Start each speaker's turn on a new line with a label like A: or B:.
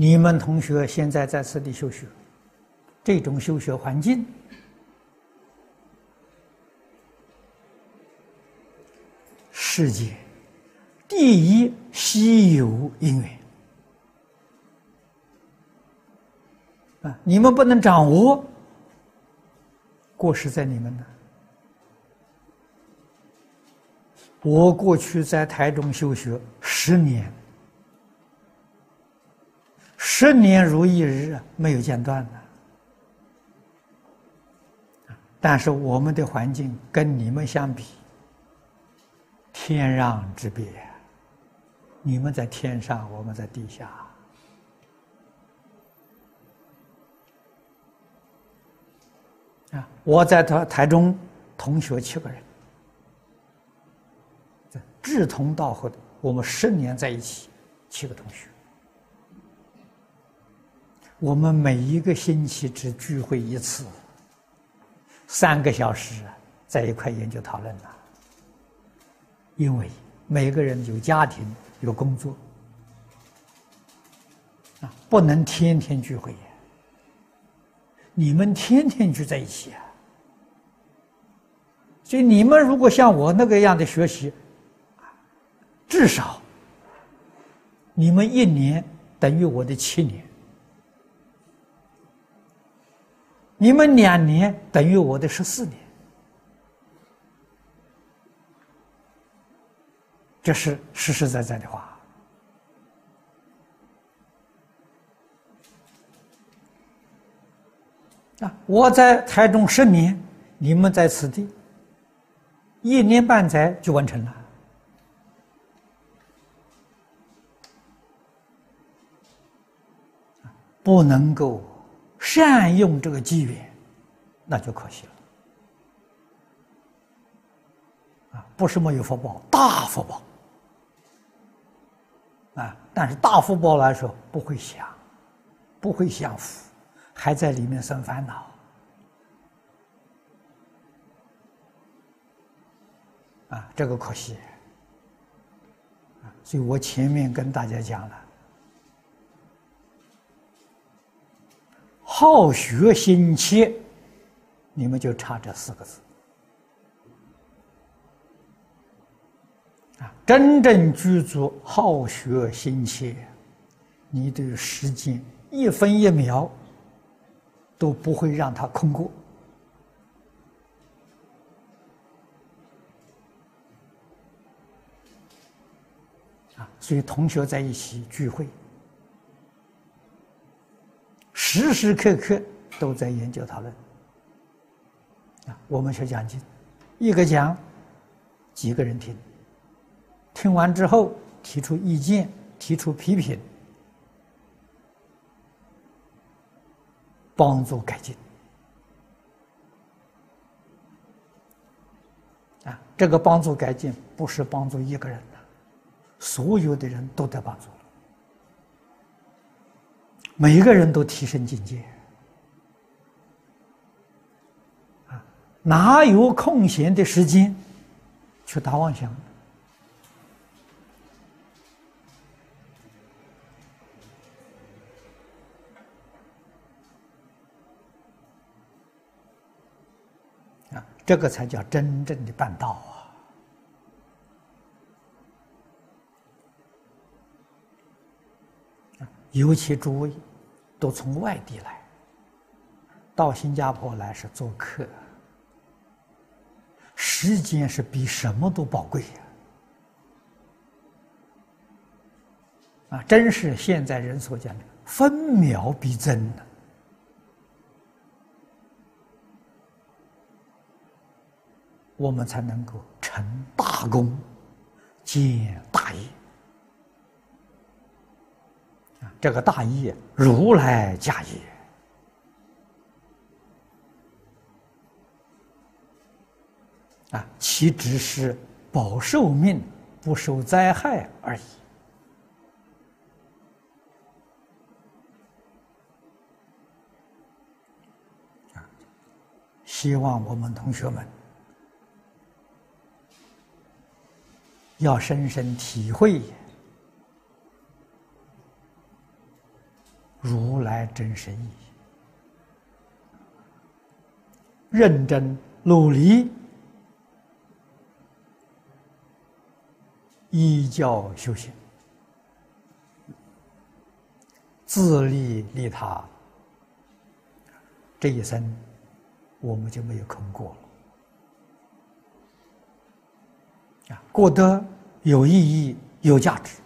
A: 你们同学现在在此地修学，这种修学环境，世界第一稀有因缘啊！你们不能掌握，过失在你们呢。我过去在台中修学十年。十年如一日，没有间断的。但是我们的环境跟你们相比，天壤之别。你们在天上，我们在地下。啊，我在台台中同学七个人，志同道合的，我们十年在一起，七个同学。我们每一个星期只聚会一次，三个小时在一块研究讨论了。因为每个人有家庭有工作，啊，不能天天聚会。你们天天聚在一起啊，所以你们如果像我那个样的学习，至少你们一年等于我的七年。你们两年等于我的十四年，这是实实在在的话。啊，我在台中十年，你们在此地一年半载就完成了，不能够。善用这个机缘，那就可惜了。啊，不是没有福报，大福报。啊，但是大福报来说不会享，不会享福，还在里面生烦恼。啊，这个可惜。所以我前面跟大家讲了。好学心切，你们就差这四个字啊！真正具足好学心切，你对时间一分一秒都不会让它空过啊！所以同学在一起聚会。时时刻刻都在研究讨论啊！我们学讲经，一个讲，几个人听，听完之后提出意见，提出批评，帮助改进啊！这个帮助改进不是帮助一个人的，所有的人都得帮助。每一个人都提升境界啊！哪有空闲的时间去打妄想啊？这个才叫真正的办道啊！尤其诸位。都从外地来，到新加坡来是做客，时间是比什么都宝贵呀！啊，真是现在人所讲的分秒必争呢。我们才能够成大功，建大业。这个大义，如来家业啊，其只是保寿命、不受灾害而已啊希望我们同学们要深深体会。如来真实意，认真努力，依教修行，自利利他，这一生我们就没有空过了啊！过得有意义、有价值。